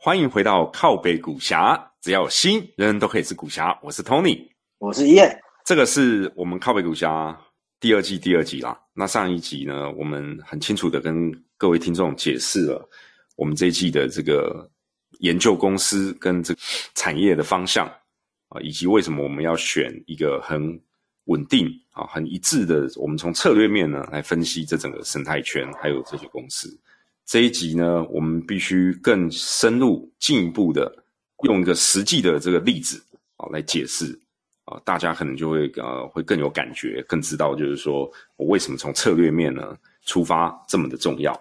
欢迎回到靠北古侠，只要有心，人人都可以是古侠。我是 Tony，我是叶。这个是我们靠北古侠第二季第二集啦。那上一集呢，我们很清楚的跟各位听众解释了我们这一季的这个研究公司跟这产业的方向啊，以及为什么我们要选一个很稳定啊、很一致的。我们从策略面呢来分析这整个生态圈，还有这些公司。这一集呢，我们必须更深入、进一步的用一个实际的这个例子啊来解释啊，大家可能就会呃会更有感觉，更知道就是说我为什么从策略面呢出发这么的重要。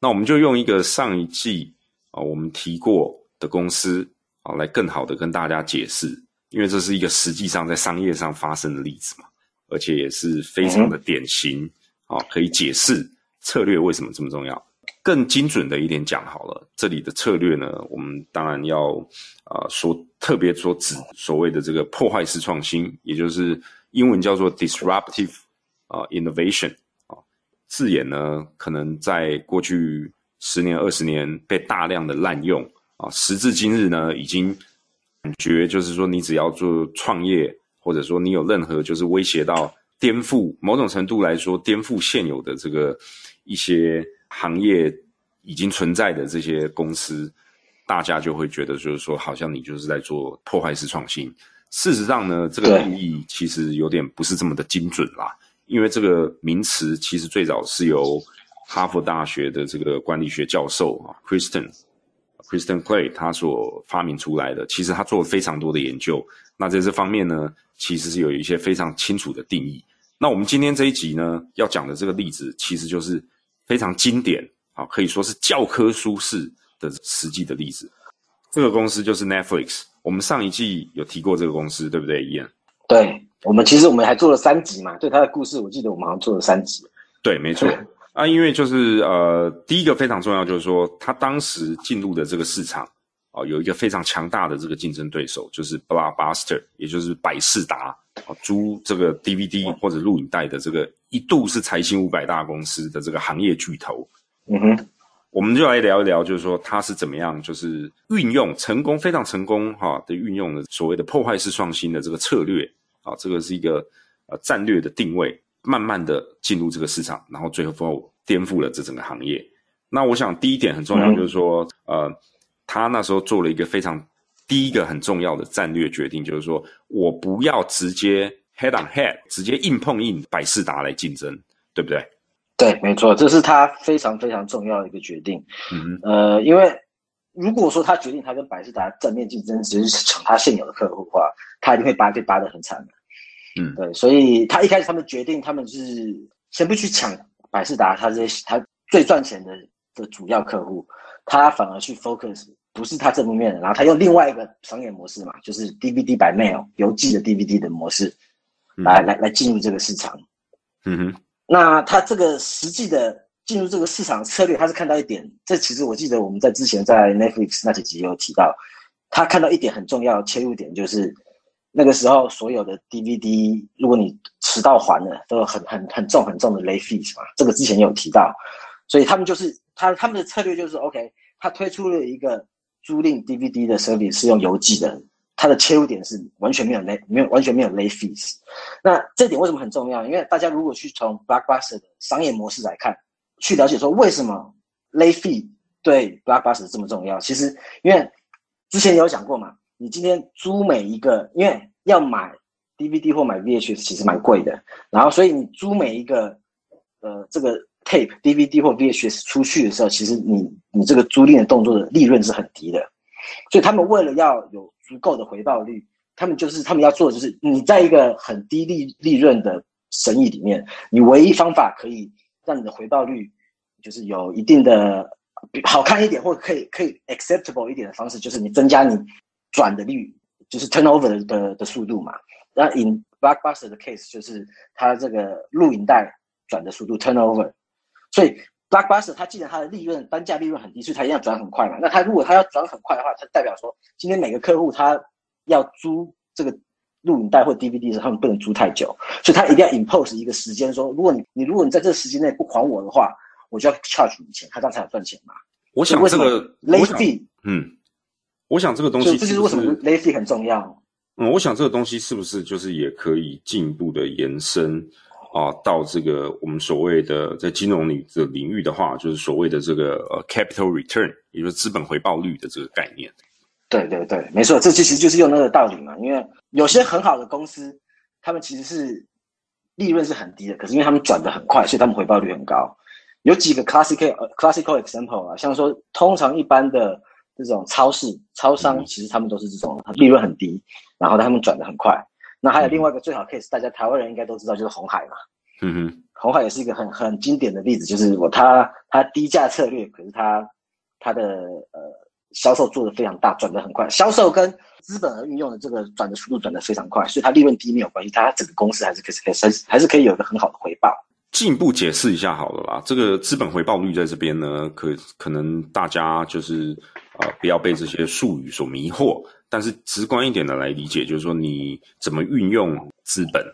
那我们就用一个上一季啊我们提过的公司啊来更好的跟大家解释，因为这是一个实际上在商业上发生的例子嘛，而且也是非常的典型啊，可以解释策略为什么这么重要。更精准的一点讲好了，这里的策略呢，我们当然要啊说特别说指所谓的这个破坏式创新，也就是英文叫做 disruptive 啊 innovation 啊字眼呢，可能在过去十年二十年被大量的滥用啊，时至今日呢，已经感觉就是说，你只要做创业，或者说你有任何就是威胁到颠覆某种程度来说颠覆现有的这个一些。行业已经存在的这些公司，大家就会觉得，就是说，好像你就是在做破坏式创新。事实上呢，这个定义其实有点不是这么的精准啦。因为这个名词其实最早是由哈佛大学的这个管理学教授啊，Kristen Kristen Clay 他所发明出来的。其实他做了非常多的研究。那在这方面呢，其实是有一些非常清楚的定义。那我们今天这一集呢，要讲的这个例子，其实就是。非常经典啊，可以说是教科书式的实际的例子。这个公司就是 Netflix。我们上一季有提过这个公司，对不对，伊恩？对，我们其实我们还做了三集嘛。对他的故事，我记得我们好像做了三集。对，没错啊，因为就是呃，第一个非常重要，就是说他当时进入的这个市场啊，有一个非常强大的这个竞争对手，就是 Blockbuster，也就是百事达。租这个 DVD 或者录影带的这个一度是财新五百大公司的这个行业巨头，嗯哼，我们就来聊一聊，就是说它是怎么样，就是运用成功非常成功哈的运用的所谓的破坏式创新的这个策略啊，这个是一个呃战略的定位，慢慢的进入这个市场，然后最后颠覆了这整个行业。那我想第一点很重要，就是说呃，他那时候做了一个非常。第一个很重要的战略决定就是说，我不要直接 head on head，直接硬碰硬百事达来竞争，对不对？对，没错，这是他非常非常重要的一个决定。嗯呃，因为如果说他决定他跟百事达正面竞争，只是抢他现有的客户的话，他一定会扒被扒得很惨的。嗯，对，所以他一开始他们决定，他们是先不去抢百事达，他这些他最赚钱的的主要客户，他反而去 focus。不是他正面的，然后他用另外一个商业模式嘛，就是 DVD by mail 邮寄的 DVD 的模式，来来来进入这个市场。嗯哼，那他这个实际的进入这个市场策略，他是看到一点，这其实我记得我们在之前在 Netflix 那几集有提到，他看到一点很重要切入点，就是那个时候所有的 DVD，如果你迟到还了，都有很很很重很重的 late fees 嘛，这个之前有提到，所以他们就是他他们的策略就是 OK，他推出了一个。租赁 DVD 的 service 是用邮寄的，它的切入点是完全没有 lay 没有完全没有 lay fees。那这点为什么很重要？因为大家如果去从 Blockbuster 的商业模式来看，去了解说为什么 lay fee 对 Blockbuster 这么重要。其实因为之前有讲过嘛，你今天租每一个，因为要买 DVD 或买 VH 其实蛮贵的，然后所以你租每一个呃这个。Tape DVD 或 VHS 出去的时候，其实你你这个租赁的动作的利润是很低的，所以他们为了要有足够的回报率，他们就是他们要做的就是你在一个很低利利润的生意里面，你唯一方法可以让你的回报率就是有一定的好看一点或可以可以 acceptable 一点的方式，就是你增加你转的率，就是 turnover 的的速度嘛。那 in blockbuster 的 case 就是它这个录影带。转的速度 turnover。所以 Blockbuster 它既然它的利润单价利润很低，所以它一定要转很快嘛。那它如果它要转很快的话，它代表说今天每个客户他要租这个录影带或 DVD 的时候，他们不能租太久，所以他一定要 impose 一个时间，说如果你你如果你在这个时间内不还我的话，我就要 charge 你钱，他这样才有赚钱嘛。我想这个 late fee，嗯，我想这个东西，这就是为什么 late fee 很重要。嗯，我想这个东西是不是就是也可以进一步的延伸啊，到这个我们所谓的在金融领的领域的话，就是所谓的这个呃 capital return，也就是资本回报率的这个概念。对对对，没错，这其实就是用那个道理嘛。因为有些很好的公司，他们其实是利润是很低的，可是因为他们转的很快，所以他们回报率很高。有几个 classical classical example 啊，像说通常一般的。这种超市、超商其实他们都是这种利润很低，然后他们转的很快。那还有另外一个最好 case，大家台湾人应该都知道，就是红海嘛。嗯哼，红海也是一个很很经典的例子，就是我它它低价策略，可是它它的呃销售做的非常大，转的很快，销售跟资本而运用的这个转的速度转的非常快，所以它利润低没有关系，它整个公司还是可以还是还是可以有一个很好的回报。进一步解释一下好了啦，这个资本回报率在这边呢，可可能大家就是。啊，不要被这些术语所迷惑。但是直观一点的来理解，就是说你怎么运用资本，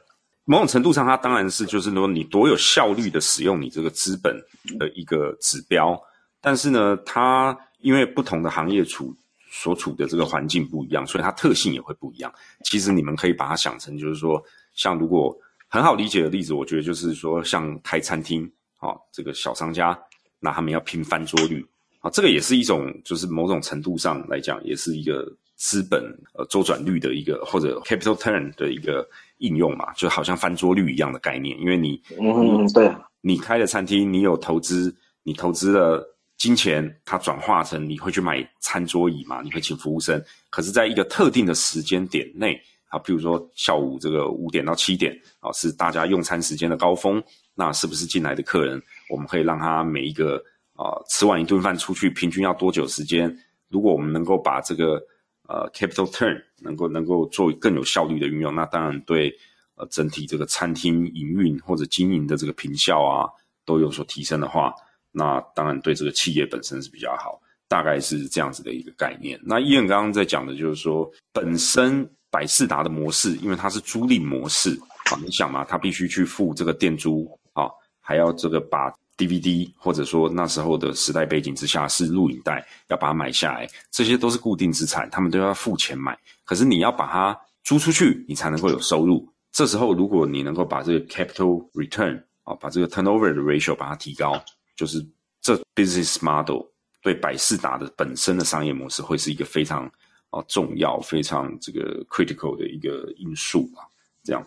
某种程度上，它当然是就是说你多有效率的使用你这个资本的一个指标。但是呢，它因为不同的行业处所处的这个环境不一样，所以它特性也会不一样。其实你们可以把它想成，就是说，像如果很好理解的例子，我觉得就是说，像开餐厅啊，这个小商家，那他们要拼翻桌率。啊，这个也是一种，就是某种程度上来讲，也是一个资本呃周转率的一个或者 capital turn 的一个应用嘛，就好像翻桌率一样的概念。因为你，嗯，对，你开的餐厅，你有投资，你投资了金钱，它转化成你会去买餐桌椅嘛，你会请服务生。可是，在一个特定的时间点内，啊，譬如说下午这个五点到七点，啊，是大家用餐时间的高峰，那是不是进来的客人，我们可以让他每一个。啊，吃完一顿饭出去，平均要多久时间？如果我们能够把这个呃 capital turn 能够能够做更有效率的运用，那当然对呃整体这个餐厅营运或者经营的这个平效啊都有所提升的话，那当然对这个企业本身是比较好。大概是这样子的一个概念。那伊恩刚刚在讲的就是说，本身百事达的模式，因为它是租赁模式啊，你想嘛，它必须去付这个店租啊，还要这个把。DVD 或者说那时候的时代背景之下是录影带，要把它买下来，这些都是固定资产，他们都要付钱买。可是你要把它租出去，你才能够有收入。这时候如果你能够把这个 capital return 啊，把这个 turnover 的 ratio 把它提高，就是这 business model 对百事达的本身的商业模式会是一个非常啊重要、非常这个 critical 的一个因素啊。这样，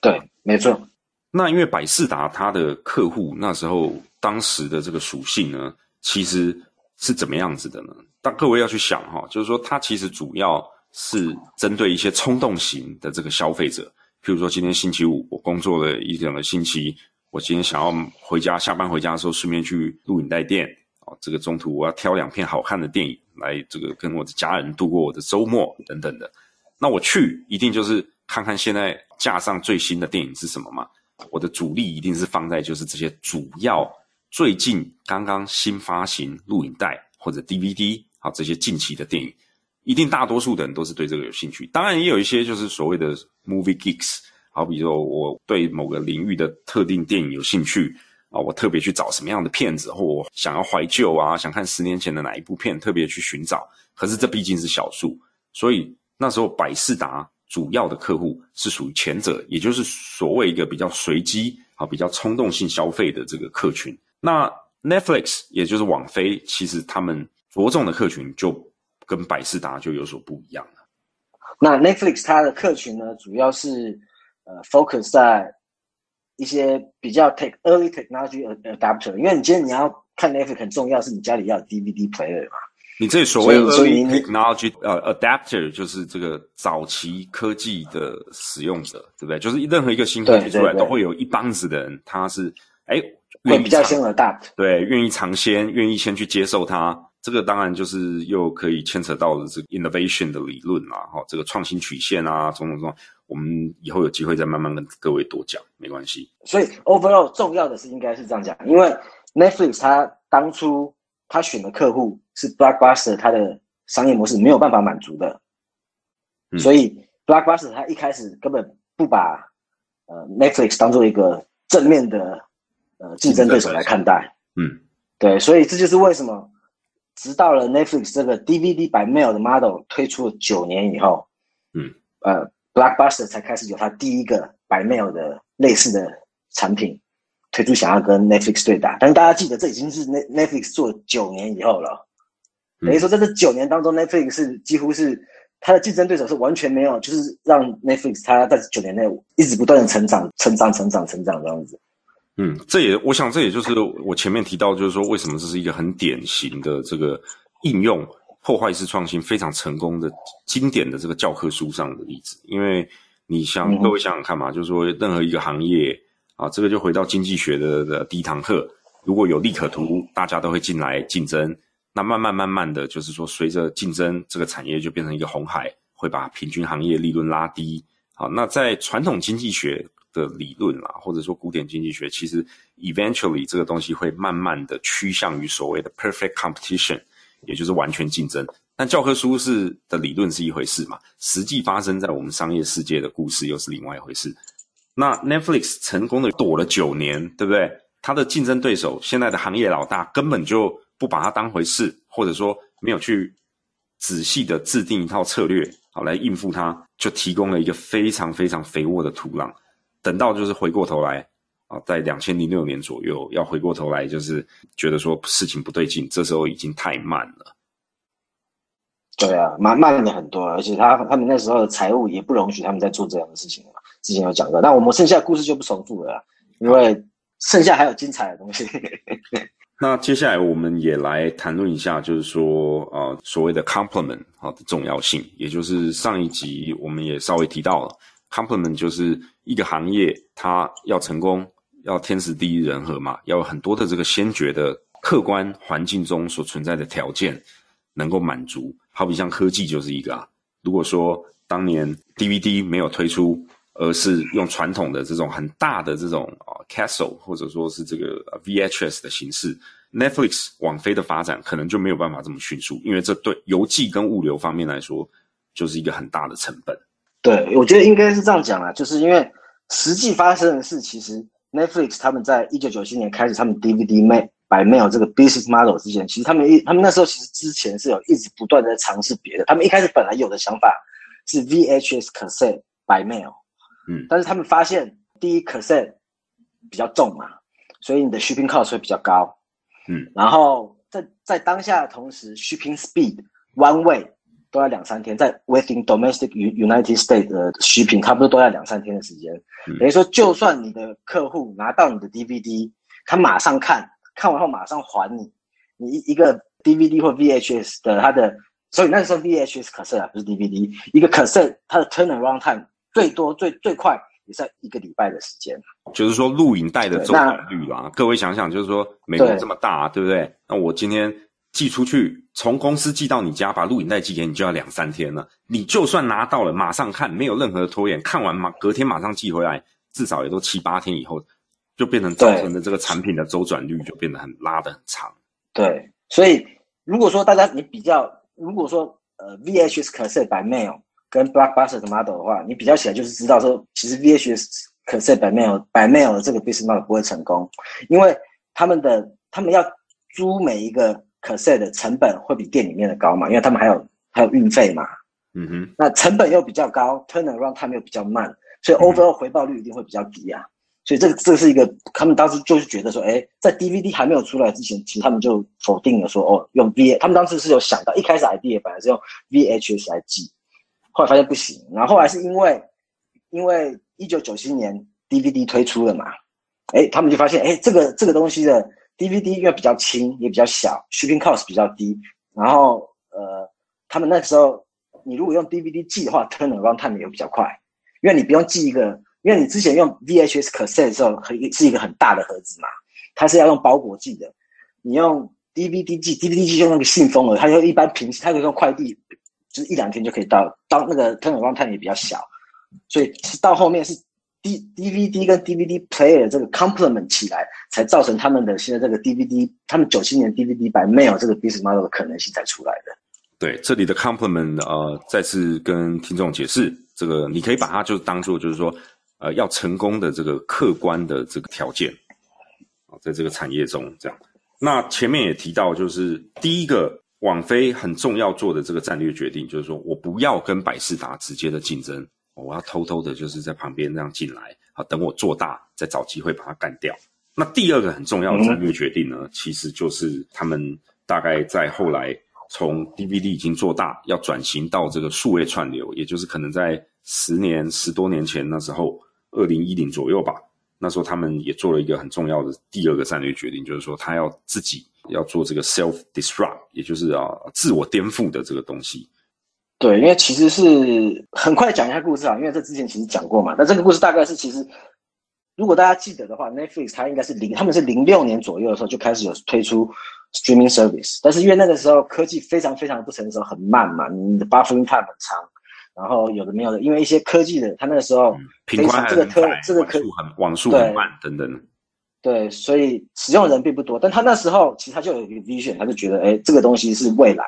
对，没错。那因为百事达它的客户那时候当时的这个属性呢，其实是怎么样子的呢？但各位要去想哈，就是说它其实主要是针对一些冲动型的这个消费者，譬如说今天星期五我工作了一整个星期，我今天想要回家下班回家的时候顺便去录影带店哦，这个中途我要挑两片好看的电影来这个跟我的家人度过我的周末等等的，那我去一定就是看看现在架上最新的电影是什么嘛。我的主力一定是放在就是这些主要最近刚刚新发行录影带或者 DVD 啊这些近期的电影，一定大多数的人都是对这个有兴趣。当然也有一些就是所谓的 movie geeks，好比说我对某个领域的特定电影有兴趣啊，我特别去找什么样的片子，或我想要怀旧啊，想看十年前的哪一部片，特别去寻找。可是这毕竟是少数，所以那时候百事达。主要的客户是属于前者，也就是所谓一个比较随机啊、比较冲动性消费的这个客群。那 Netflix 也就是网飞，其实他们着重的客群就跟百事达就有所不一样了。那 Netflix 它的客群呢，主要是呃 focus 在一些比较 take early technology adapter，因为你今天你要看 Netflix 很重要，是你家里要 DVD player 嘛。你这所谓 early technology 呃 adapter 就是这个早期科技的使用者，对不对？就是任何一个新科技出来，都会有一帮子的人，他是哎，会比较先 adapt，对，愿意尝鲜，愿意先去接受它。这个当然就是又可以牵扯到这个 innovation 的理论啦，哈，这个创新曲线啊，种种种。我们以后有机会再慢慢跟各位多讲，没关系。所以 overall 重要的是应该是这样讲，因为 Netflix 它当初它选的客户是 Blockbuster，它的商业模式没有办法满足的，所以 Blockbuster 它一开始根本不把呃 Netflix 当做一个正面的呃竞争对手来看待。嗯，对，所以这就是为什么直到了 Netflix 这个 DVD by mail 的 model 推出了九年以后，嗯，呃，Blockbuster 才开始有它第一个 by mail 的类似的产品推出，想要跟 Netflix 对打。但是大家记得，这已经是 Net Netflix 做九年以后了，等于说在这九年当中，Netflix 是几乎是它的竞争对手是完全没有，就是让 Netflix 它在九年内一直不断的成长、成长、成长、成长这样子。嗯，这也我想这也就是我前面提到，就是说为什么这是一个很典型的这个应用破坏式创新非常成功的经典的这个教科书上的例子。因为你想各位想想看嘛，就是说任何一个行业啊，这个就回到经济学的的第一堂课，如果有利可图，大家都会进来竞争。那慢慢慢慢的就是说，随着竞争，这个产业就变成一个红海，会把平均行业利润拉低。好，那在传统经济学。的理论啦，或者说古典经济学，其实 eventually 这个东西会慢慢的趋向于所谓的 perfect competition，也就是完全竞争。但教科书是的理论是一回事嘛，实际发生在我们商业世界的故事又是另外一回事。那 Netflix 成功的躲了九年，对不对？它的竞争对手现在的行业老大根本就不把它当回事，或者说没有去仔细的制定一套策略，好来应付它，就提供了一个非常非常肥沃的土壤。等到就是回过头来啊，在两千零六年左右，要回过头来，就是觉得说事情不对劲，这时候已经太慢了。对啊，慢慢了很多，而且他他们那时候的财务也不容许他们在做这样的事情嘛。之前有讲过，那我们剩下故事就不重复了，因为剩下还有精彩的东西。那接下来我们也来谈论一下，就是说啊，所谓的 complement 啊的重要性，也就是上一集我们也稍微提到了。Complement 就是一个行业，它要成功，要天时地利人和嘛，要有很多的这个先决的客观环境中所存在的条件能够满足。好比像科技就是一个啊，如果说当年 DVD 没有推出，而是用传统的这种很大的这种啊 Castle 或者说是这个 VHS 的形式，Netflix 网飞的发展可能就没有办法这么迅速，因为这对邮寄跟物流方面来说就是一个很大的成本。对，我觉得应该是这样讲啊，就是因为实际发生的事，其实 Netflix 他们在一九九七年开始他们 DVD mail by mail 这个 business model 之前，其实他们一他们那时候其实之前是有一直不断的尝试别的。他们一开始本来有的想法是 VHS cassette by mail，嗯，但是他们发现第一 cassette 比较重嘛，所以你的 shipping cost 会比较高，嗯，然后在在当下的同时，shipping speed one way。都要两三天，在 within domestic United States 的 shipping 差不多都要两三天的时间。等于说，就算你的客户拿到你的 DVD，他马上看，看完后马上还你，你一一个 DVD 或 VHS 的它的，所以那时候 VHS 可是啊，不是 DVD，一个可是它的 turnaround time 最多最最快也在一个礼拜的时间。就是说录影带的周转率啦，各位想想，就是说美国这么大，对不对？那我今天。寄出去，从公司寄到你家，把录影带寄给你，就要两三天了。你就算拿到了，马上看，没有任何的拖延，看完马隔天马上寄回来，至少也都七八天以后，就变成造成的这个产品的周转率就变得很拉的很长。对，所以如果说大家你比较，如果说呃 VHS cassette by mail 跟 Blockbuster 的 model 的话，你比较起来就是知道说，其实 VHS cassette by mail by mail 的这个 business model 不会成功，因为他们的他们要租每一个。可 s 的成本会比店里面的高嘛？因为他们还有还有运费嘛。嗯哼。那成本又比较高，turnaround time 又比较慢，所以 overall 回报率一定会比较低啊。所以这个这是一个，他们当时就是觉得说，哎，在 DVD 还没有出来之前，其实他们就否定了说，哦，用 V，他们当时是有想到，一开始 idea 本来是用 VHS 来寄，后来发现不行，然后后来是因为因为一九九七年 DVD 推出了嘛，哎，他们就发现，哎，这个这个东西的。DVD 因为比较轻也比较小，shipping cost 比较低，然后呃，他们那时候你如果用 DVD 寄的话，turnaround time 也比较快，因为你不用寄一个，因为你之前用 VHS cassette 的时候，可以是一个很大的盒子嘛，它是要用包裹寄的，你用 DVD 寄，DVD 寄用那个信封了，它就一般平，它可以用快递，就是一两天就可以到，当那个 turnaround time 也比较小，所以到后面是 D DVD 跟 DVD player 这个 complement 起来，才造成他们的现在这个 DVD，他们九七年 DVD 版没有这个 business model 的可能性才出来的。对，这里的 complement 呃，再次跟听众解释，这个你可以把它就当做就是说，呃，要成功的这个客观的这个条件啊，在这个产业中这样。那前面也提到，就是第一个。网飞很重要做的这个战略决定，就是说我不要跟百事达直接的竞争，我要偷偷的，就是在旁边这样进来，好等我做大，再找机会把它干掉。那第二个很重要的战略决定呢，其实就是他们大概在后来从 DVD 已经做大，要转型到这个数位串流，也就是可能在十年十多年前那时候，二零一零左右吧，那时候他们也做了一个很重要的第二个战略决定，就是说他要自己。要做这个 self disrupt，也就是啊自我颠覆的这个东西。对，因为其实是很快讲一下故事啊，因为这之前其实讲过嘛。那这个故事大概是其实，如果大家记得的话，Netflix 它应该是零，他们是零六年左右的时候就开始有推出 streaming service，但是因为那个时候科技非常非常不成熟，很慢嘛，你的 buffering time 很长，然后有的没有的，因为一些科技的，他那个时候频宽这个科这个科很网速很慢等等。对，所以使用人并不多，但他那时候其实他就有一个 vision，他就觉得，哎，这个东西是未来，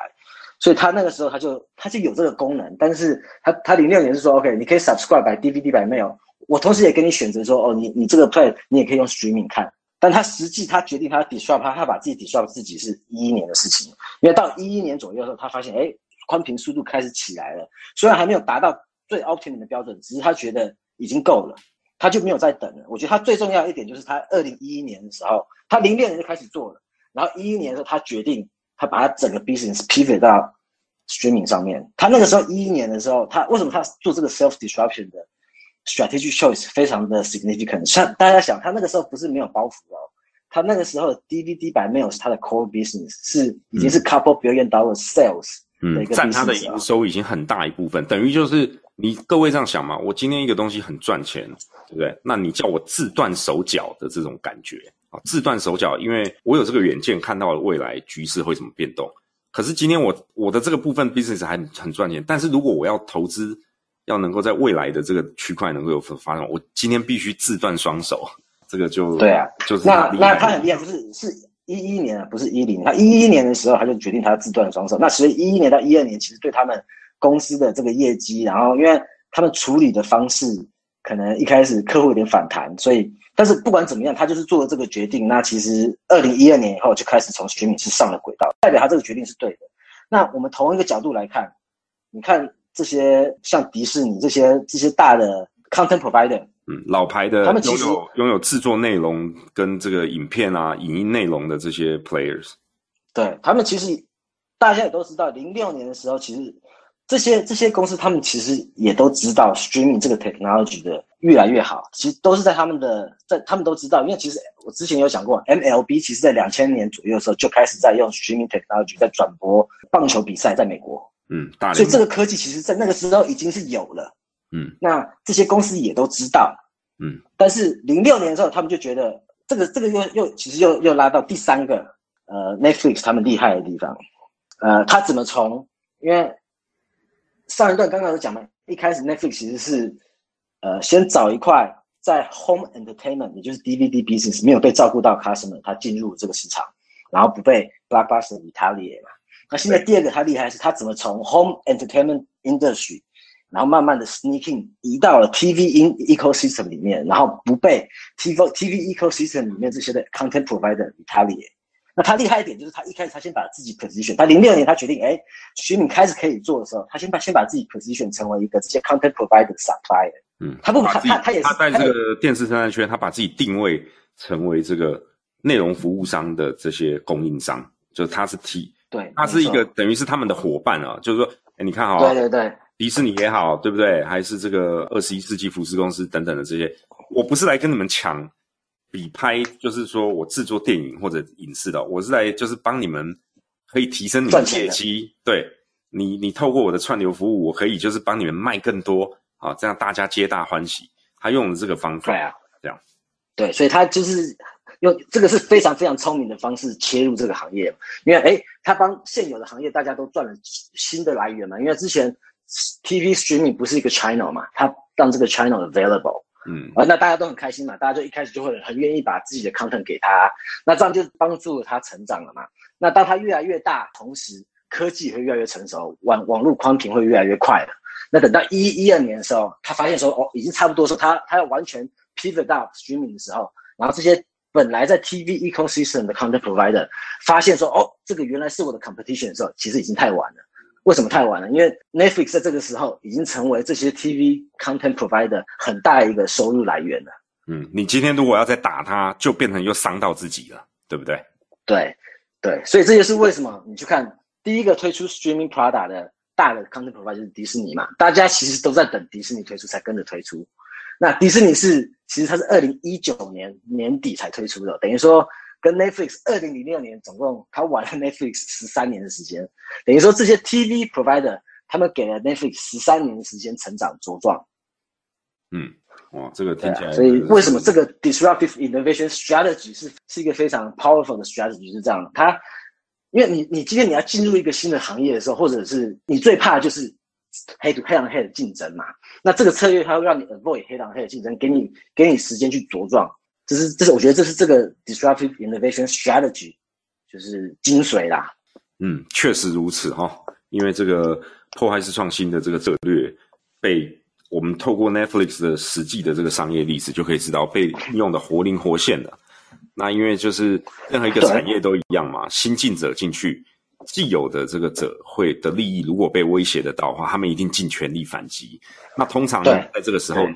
所以他那个时候他就他就有这个功能，但是他他零六年是说，OK，你可以 subscribe by DVD by mail，我同时也给你选择说，哦，你你这个 play 你也可以用 streaming 看，但他实际他决定他 disrupt 他他把自己 disrupt 自己是一一年的事情，因为到一一年左右的时候，他发现，哎，宽屏速度开始起来了，虽然还没有达到最 optimum 的标准，只是他觉得已经够了。他就没有再等了。我觉得他最重要一点就是他二零一一年的时候，他零六年就开始做了，然后一一年的时候他决定他把他整个 business pivot 到 streaming 上面。他那个时候一一年的时候，他为什么他做这个 self disruption 的 strategy choice 非常的 significant？像大家想，他那个时候不是没有包袱哦，他那个时候 DVD 版没有是他的 core business，是已经是 couple billion dollar sales 的一个占他的营收已经很大一部分，等于就是你各位这样想嘛，我今天一个东西很赚钱。对不对？那你叫我自断手脚的这种感觉啊，自断手脚，因为我有这个远见，看到了未来局势会怎么变动。可是今天我我的这个部分 business 还很赚钱，但是如果我要投资，要能够在未来的这个区块能够有发展，我今天必须自断双手。这个就对啊，就是那那他很厉害，不是是一一年啊，不是一零，他一一年的时候他就决定他自断双手。那所以一一年到一二年，其实对他们公司的这个业绩，然后因为他们处理的方式。可能一开始客户有点反弹，所以但是不管怎么样，他就是做了这个决定。那其实二零一二年以后就开始从 streaming 是上了轨道，代表他这个决定是对的。那我们同一个角度来看，你看这些像迪士尼这些这些大的 content provider，嗯，老牌的，他们其实拥有制作内容跟这个影片啊、影音内容的这些 players，对他们其实大家也都知道，零六年的时候其实。这些这些公司，他们其实也都知道 streaming 这个 technology 的越来越好，其实都是在他们的在他们都知道，因为其实我之前有讲过，MLB 其实在两千年左右的时候就开始在用 streaming technology 在转播棒球比赛，在美国，嗯，所以这个科技其实在那个时候已经是有了，嗯，那这些公司也都知道，嗯，但是零六年的时候，他们就觉得这个这个又又其实又又拉到第三个，呃，Netflix 他们厉害的地方，呃，他怎么从因为上一段刚刚有讲了，一开始 Netflix 其实是，呃，先找一块在 Home Entertainment，也就是 DVD business 没有被照顾到 customer，他进入这个市场，然后不被 Blockbuster retaliate 嘛。那现在第二个他厉害是，他怎么从 Home Entertainment Industry，然后慢慢的 sneaking 移到了 TV in ecosystem 里面，然后不被 TV TV ecosystem 里面这些的 content provider retaliate。那他厉害一点，就是他一开始他先把自己 position，他零六年他决定，哎，徐敏开始可以做的时候，他先把先把自己 position 成为一个这些 content provider supplier。嗯，他不他他他也是他在这个电视生态圈，他把自己定位成为这个内容服务商的这些供应商，就是他是 T，对，他是一个等于是他们的伙伴啊，就是说，哎，你看哈，对对对，迪士尼也好，对不对？还是这个二十一世纪福斯公司等等的这些，我不是来跟你们抢。比拍就是说我制作电影或者影视的，我是来就是帮你们可以提升你们业绩。对你，你透过我的串流服务，我可以就是帮你们卖更多啊，这样大家皆大欢喜。他用了这个方法，对啊，这样，对，所以他就是用这个是非常非常聪明的方式切入这个行业，因为哎，他帮现有的行业大家都赚了新的来源嘛，因为之前 TV streaming 不是一个 channel 嘛，它让这个 channel available，嗯啊，那大家都很开心嘛，大家就一开始就会很愿意把自己的 content 给他，那这样就帮助了他成长了嘛。那当他越来越大，同时科技会越来越成熟，网网络宽频会越来越快了。那等到一一二年的时候，他发现说哦，已经差不多说他他要完全 pivot 到 streaming 的时候，然后这些本来在 TV ecosystem 的 content provider 发现说哦，这个原来是我的 competition 的时候，其实已经太晚了。为什么太晚了？因为 Netflix 在这个时候已经成为这些 TV content provider 很大一个收入来源了。嗯，你今天如果要再打它，就变成又伤到自己了，对不对？对，对，所以这就是为什么你去看第一个推出 streaming product 的大的 content provider 就是迪士尼嘛，大家其实都在等迪士尼推出才跟着推出。那迪士尼是其实它是二零一九年年底才推出的，等于说跟 Netflix 二零零六年总共它晚了 Netflix 十三年的时间，等于说这些 TV provider 他们给了 Netflix 十三年的时间成长茁壮。嗯，哇，这个听起来，啊所以为什么这个 disruptive innovation strategy 是是一个非常 powerful 的 strategy 是这样的，它因为你你今天你要进入一个新的行业的时候，或者是你最怕的就是黑黑黑黑的竞争嘛，那这个策略它会让你 avoid 黑黑的竞争，给你给你时间去茁壮，这是这是我觉得这是这个 disruptive innovation strategy 就是精髓啦。嗯，确实如此哈、因为这个破坏式创新的这个策略被我们透过 Netflix 的实际的这个商业例子就可以知道被运用的活灵活现的。那因为就是任何一个产业都一样嘛，新进者进去，既有的这个者会的利益如果被威胁得到的话，他们一定尽全力反击。那通常呢，在这个时候呢，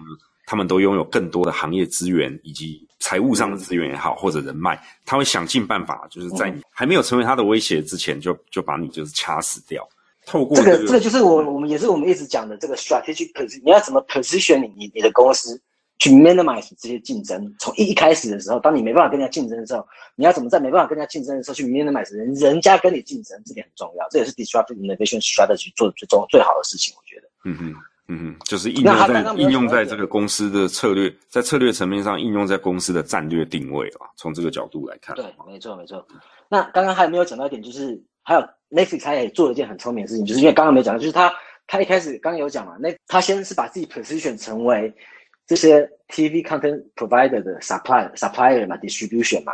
他们都拥有更多的行业资源以及财务上的资源也好，或者人脉，他会想尽办法，就是在你还没有成为他的威胁之前就，就把你就是掐死掉。透过这这个这个就是我我们也是我们一直讲的这个 strategic position，你要怎么 position 你你你的公司去 minimize 这些竞争。从一一开始的时候，当你没办法跟人家竞争的时候，你要怎么在没办法跟人家竞争的时候去 minimize 人人家跟你竞争，这点很重要。这也是 disruptive innovation strategy 做的最重最好的事情，我觉得。嗯哼，嗯哼，就是应用在应用在这个公司的策略，在策略层面上应用在公司的战略定位啊。从这个角度来看，对，没错没错。那刚刚还没有讲到一点，就是还有 Netflix 他也做了一件很聪明的事情，就是因为刚刚没讲到，就是他他一开始刚刚有讲嘛，那他先是把自己 position 成为这些 TV content provider 的 supply supplier 嘛，distribution 嘛，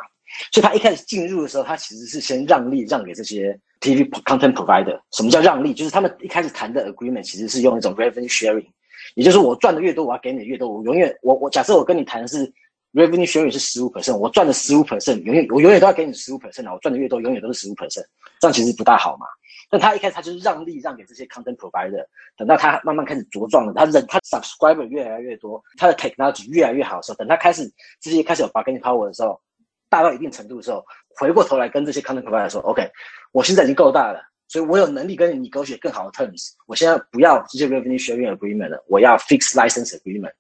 所以他一开始进入的时候，他其实是先让利让给这些 TV content provider。什么叫让利？就是他们一开始谈的 agreement 其实是用一种 revenue sharing，也就是我赚的越多，我要给你的越多。我永远我我假设我跟你谈的是 revenue sharing 是十五 percent，我赚的十五 percent，永远我永远都要给你十五 percent 啊，我赚的越多，永远都是十五 percent，这样其实不大好嘛。但他一开始他就是让利让给这些 content provider，等到他慢慢开始茁壮了，他人他 subscriber 越来越多，他的 technology 越来越好的时候，等他开始这些开始有 bargaining power 的时候，大到一定程度的时候，回过头来跟这些 content provider 说，OK，我现在已经够大了，所以我有能力跟你 negotiate 更好的 terms，我现在不要这些 revenue sharing agreement 了，我要 fixed license agreement。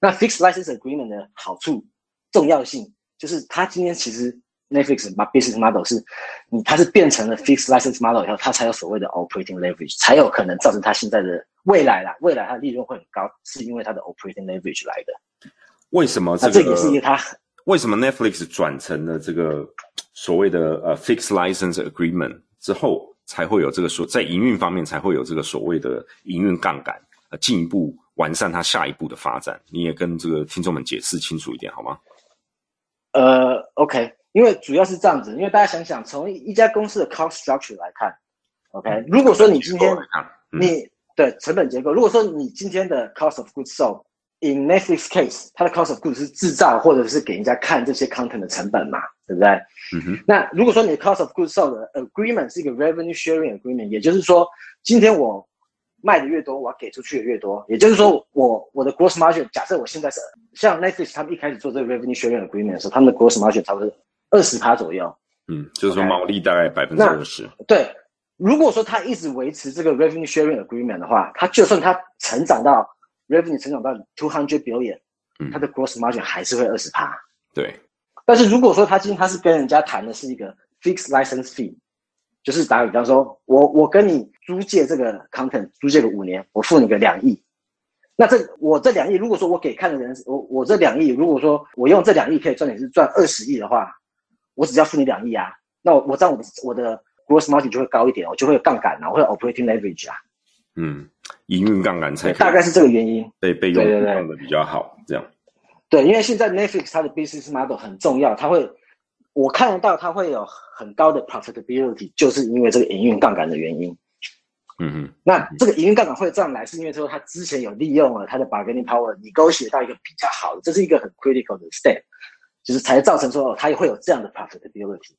那 fixed license agreement 的好处、重要性，就是它今天其实 Netflix 把 business model 是，你它是变成了 fixed license model 以后，它才有所谓的 operating leverage，才有可能造成它现在的未来啦，未来它的利润会很高，是因为它的 operating leverage 来的。为什么这个？那这也是一个它为什么 Netflix 转成了这个所谓的呃 fixed license agreement 之后，才会有这个所在营运方面才会有这个所谓的营运杠杆，呃，进一步完善它下一步的发展？你也跟这个听众们解释清楚一点好吗？呃，OK，因为主要是这样子，因为大家想想，从一家公司的 cost structure 来看，OK，如果说你今天来看，嗯你的成本结构，如果说你今天的 cost of goods sold，in Netflix case，它的 cost of goods 是制造或者是给人家看这些 content 的成本嘛，对不对？嗯哼，那如果说你的 cost of goods sold 的 agreement 是一个 revenue sharing agreement，也就是说，今天我卖的越多，我要给出去的越多，也就是说我，我的 gross margin，假设我现在是像 Netflix 他们一开始做这个 revenue sharing agreement 的时候，他们的 gross margin 差不多二十趴左右。嗯，就是说毛利大概百分之二十，对，如果说他一直维持这个 revenue sharing agreement 的话，他就算他成长到 revenue 成长到 two hundred billion，嗯他的 gross margin 还是会二十趴。对，但是如果说他今天他是跟人家谈的是一个 fixed license fee，就是打个比方说，我我跟你租借这个 content，租借个五年，我付你个两亿。那这我这两亿，如果说我给看的人，我我这两亿，如果说我用这两亿可以赚你是赚二十亿的话，我只要付你两亿啊，那我我这样我的我的 gross margin 就会高一点，我就会有杠杆啊，我会有 operating leverage 啊。嗯，营运杠杆才大概是这个原因，对，被用用的比较好，这样。对，因为现在 Netflix 它的 business model 很重要，它会我看得到它会有很高的 profitability，就是因为这个营运杠杆的原因。嗯嗯，那这个营运杠杆会这样来，是因为说它之前有利用了它的 bargaining power，你勾写到一个比较好的，这是一个很 critical 的 step，就是才造成说他也会有这样的 profitability。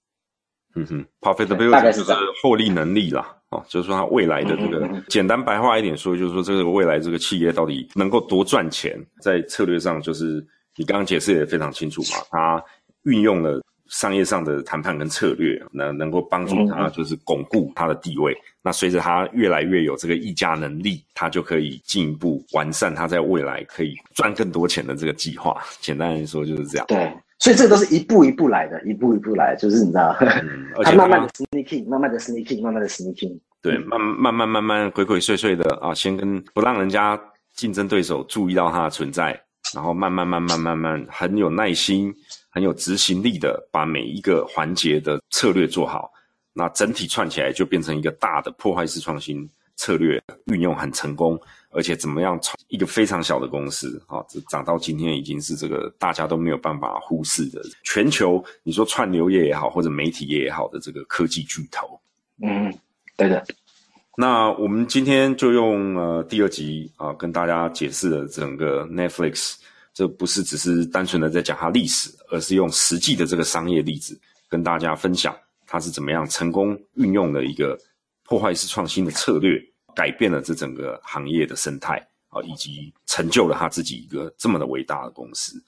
嗯哼，profitability 就是获利能力啦，哦，就是说它未来的这个简单白话一点说，就是说这个未来这个企业到底能够多赚钱，在策略上就是你刚刚解释也非常清楚嘛，它运用了商业上的谈判跟策略，能能够帮助它就是巩固它的地位。那随着它越来越有这个议价能力，它就可以进一步完善它在未来可以赚更多钱的这个计划。简单来说就是这样。对。所以这个都是一步一步来的，一步一步来，就是你知道，他慢慢的 sneaking，慢慢的 sneaking，慢慢的 sneaking，对，慢慢慢慢慢鬼鬼祟祟的啊，先跟不让人家竞争对手注意到它的存在，然后慢慢慢慢慢慢很有耐心、很有执行力的把每一个环节的策略做好，那整体串起来就变成一个大的破坏式创新策略运用很成功。而且怎么样从一个非常小的公司啊，这涨到今天已经是这个大家都没有办法忽视的全球，你说串流业也好，或者媒体业也好的这个科技巨头。嗯，对的。那我们今天就用呃第二集啊，跟大家解释了整个 Netflix，这不是只是单纯的在讲它历史，而是用实际的这个商业例子跟大家分享它是怎么样成功运用的一个破坏式创新的策略。改变了这整个行业的生态啊，以及成就了他自己一个这么的伟大的公司。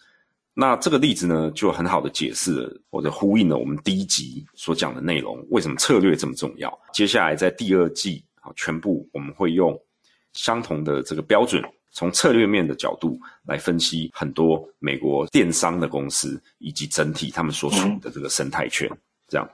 那这个例子呢，就很好的解释了或者呼应了我们第一集所讲的内容，为什么策略这么重要。接下来在第二季啊，全部我们会用相同的这个标准，从策略面的角度来分析很多美国电商的公司以及整体他们所处的这个生态圈。这样，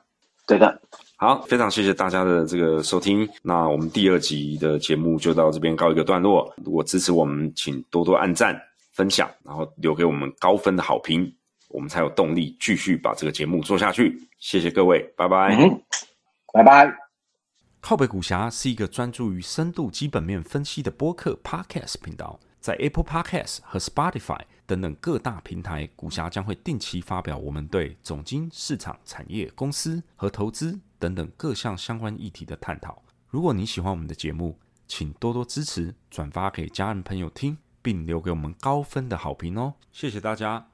对的。好，非常谢谢大家的这个收听。那我们第二集的节目就到这边告一个段落。如果支持我们，请多多按赞、分享，然后留给我们高分的好评，我们才有动力继续把这个节目做下去。谢谢各位，拜拜。拜拜。靠北股侠是一个专注于深度基本面分析的播客 Podcast 频道。在 Apple Podcast 和 Spotify 等等各大平台，股侠将会定期发表我们对总经、市场、产业、公司和投资等等各项相关议题的探讨。如果你喜欢我们的节目，请多多支持、转发给家人朋友听，并留给我们高分的好评哦！谢谢大家。